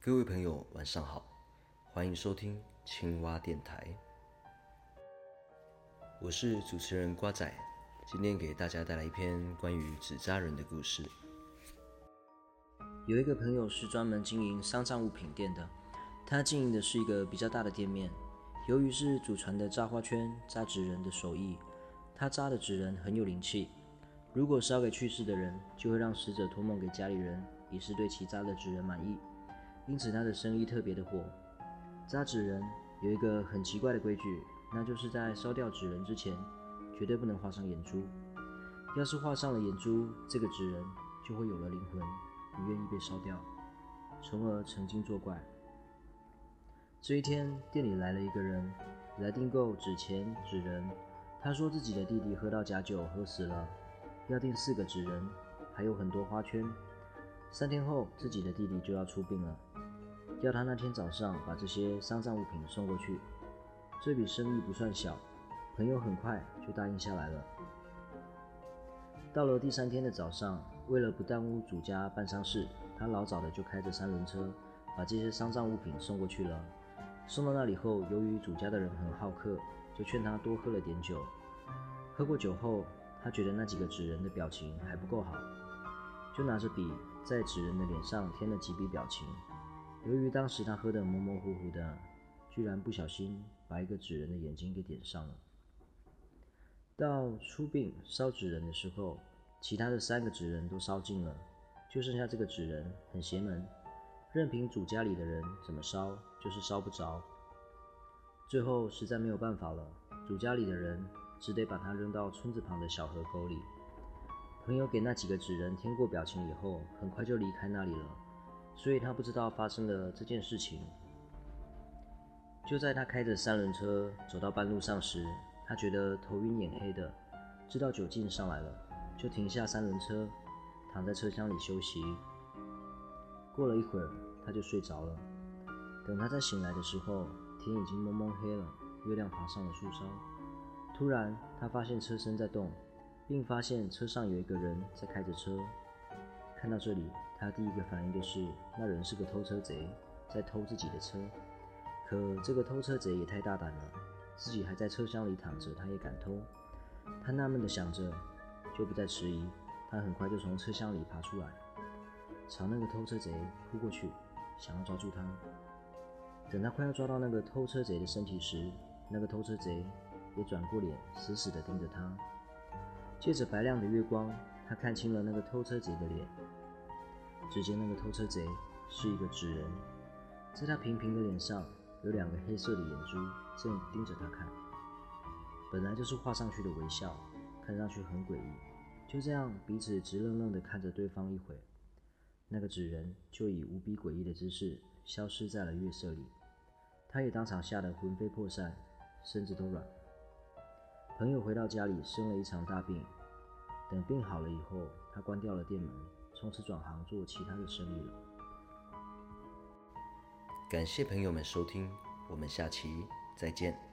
各位朋友，晚上好，欢迎收听青蛙电台，我是主持人瓜仔，今天给大家带来一篇关于纸扎人的故事。有一个朋友是专门经营丧葬物品店的，他经营的是一个比较大的店面。由于是祖传的扎花圈、扎纸人的手艺，他扎的纸人很有灵气。如果烧给去世的人，就会让死者托梦给家里人，以示对其扎的纸人满意。因此，他的生意特别的火。扎纸人有一个很奇怪的规矩，那就是在烧掉纸人之前，绝对不能画上眼珠。要是画上了眼珠，这个纸人就会有了灵魂，不愿意被烧掉，从而成精作怪。这一天，店里来了一个人，来订购纸钱、纸人。他说自己的弟弟喝到假酒喝死了，要订四个纸人，还有很多花圈。三天后，自己的弟弟就要出殡了，要他那天早上把这些丧葬物品送过去。这笔生意不算小，朋友很快就答应下来了。到了第三天的早上，为了不耽误主家办丧事，他老早的就开着三轮车，把这些丧葬物品送过去了。送到那里后，由于主家的人很好客，就劝他多喝了点酒。喝过酒后，他觉得那几个纸人的表情还不够好，就拿着笔在纸人的脸上添了几笔表情。由于当时他喝得模模糊糊的，居然不小心把一个纸人的眼睛给点上了。到出殡烧纸人的时候，其他的三个纸人都烧尽了，就剩下这个纸人很邪门。任凭主家里的人怎么烧，就是烧不着。最后实在没有办法了，主家里的人只得把他扔到村子旁的小河沟里。朋友给那几个纸人添过表情以后，很快就离开那里了，所以他不知道发生了这件事情。就在他开着三轮车走到半路上时，他觉得头晕眼黑的，知道酒劲上来了，就停下三轮车，躺在车厢里休息。过了一会儿，他就睡着了。等他再醒来的时候，天已经蒙蒙黑了，月亮爬上了树梢。突然，他发现车身在动，并发现车上有一个人在开着车。看到这里，他第一个反应的是，那人是个偷车贼，在偷自己的车。可这个偷车贼也太大胆了，自己还在车厢里躺着，他也敢偷。他纳闷地想着，就不再迟疑，他很快就从车厢里爬出来。朝那个偷车贼扑过去，想要抓住他。等他快要抓到那个偷车贼的身体时，那个偷车贼也转过脸，死死地盯着他。借着白亮的月光，他看清了那个偷车贼的脸。只见那个偷车贼是一个纸人，在他平平的脸上有两个黑色的眼珠，正盯着他看。本来就是画上去的微笑，看上去很诡异。就这样，彼此直愣愣地看着对方一会。那个纸人就以无比诡异的姿势消失在了月色里，他也当场吓得魂飞魄散，身子都软了。朋友回到家里生了一场大病，等病好了以后，他关掉了店门，从此转行做其他的生意了。感谢朋友们收听，我们下期再见。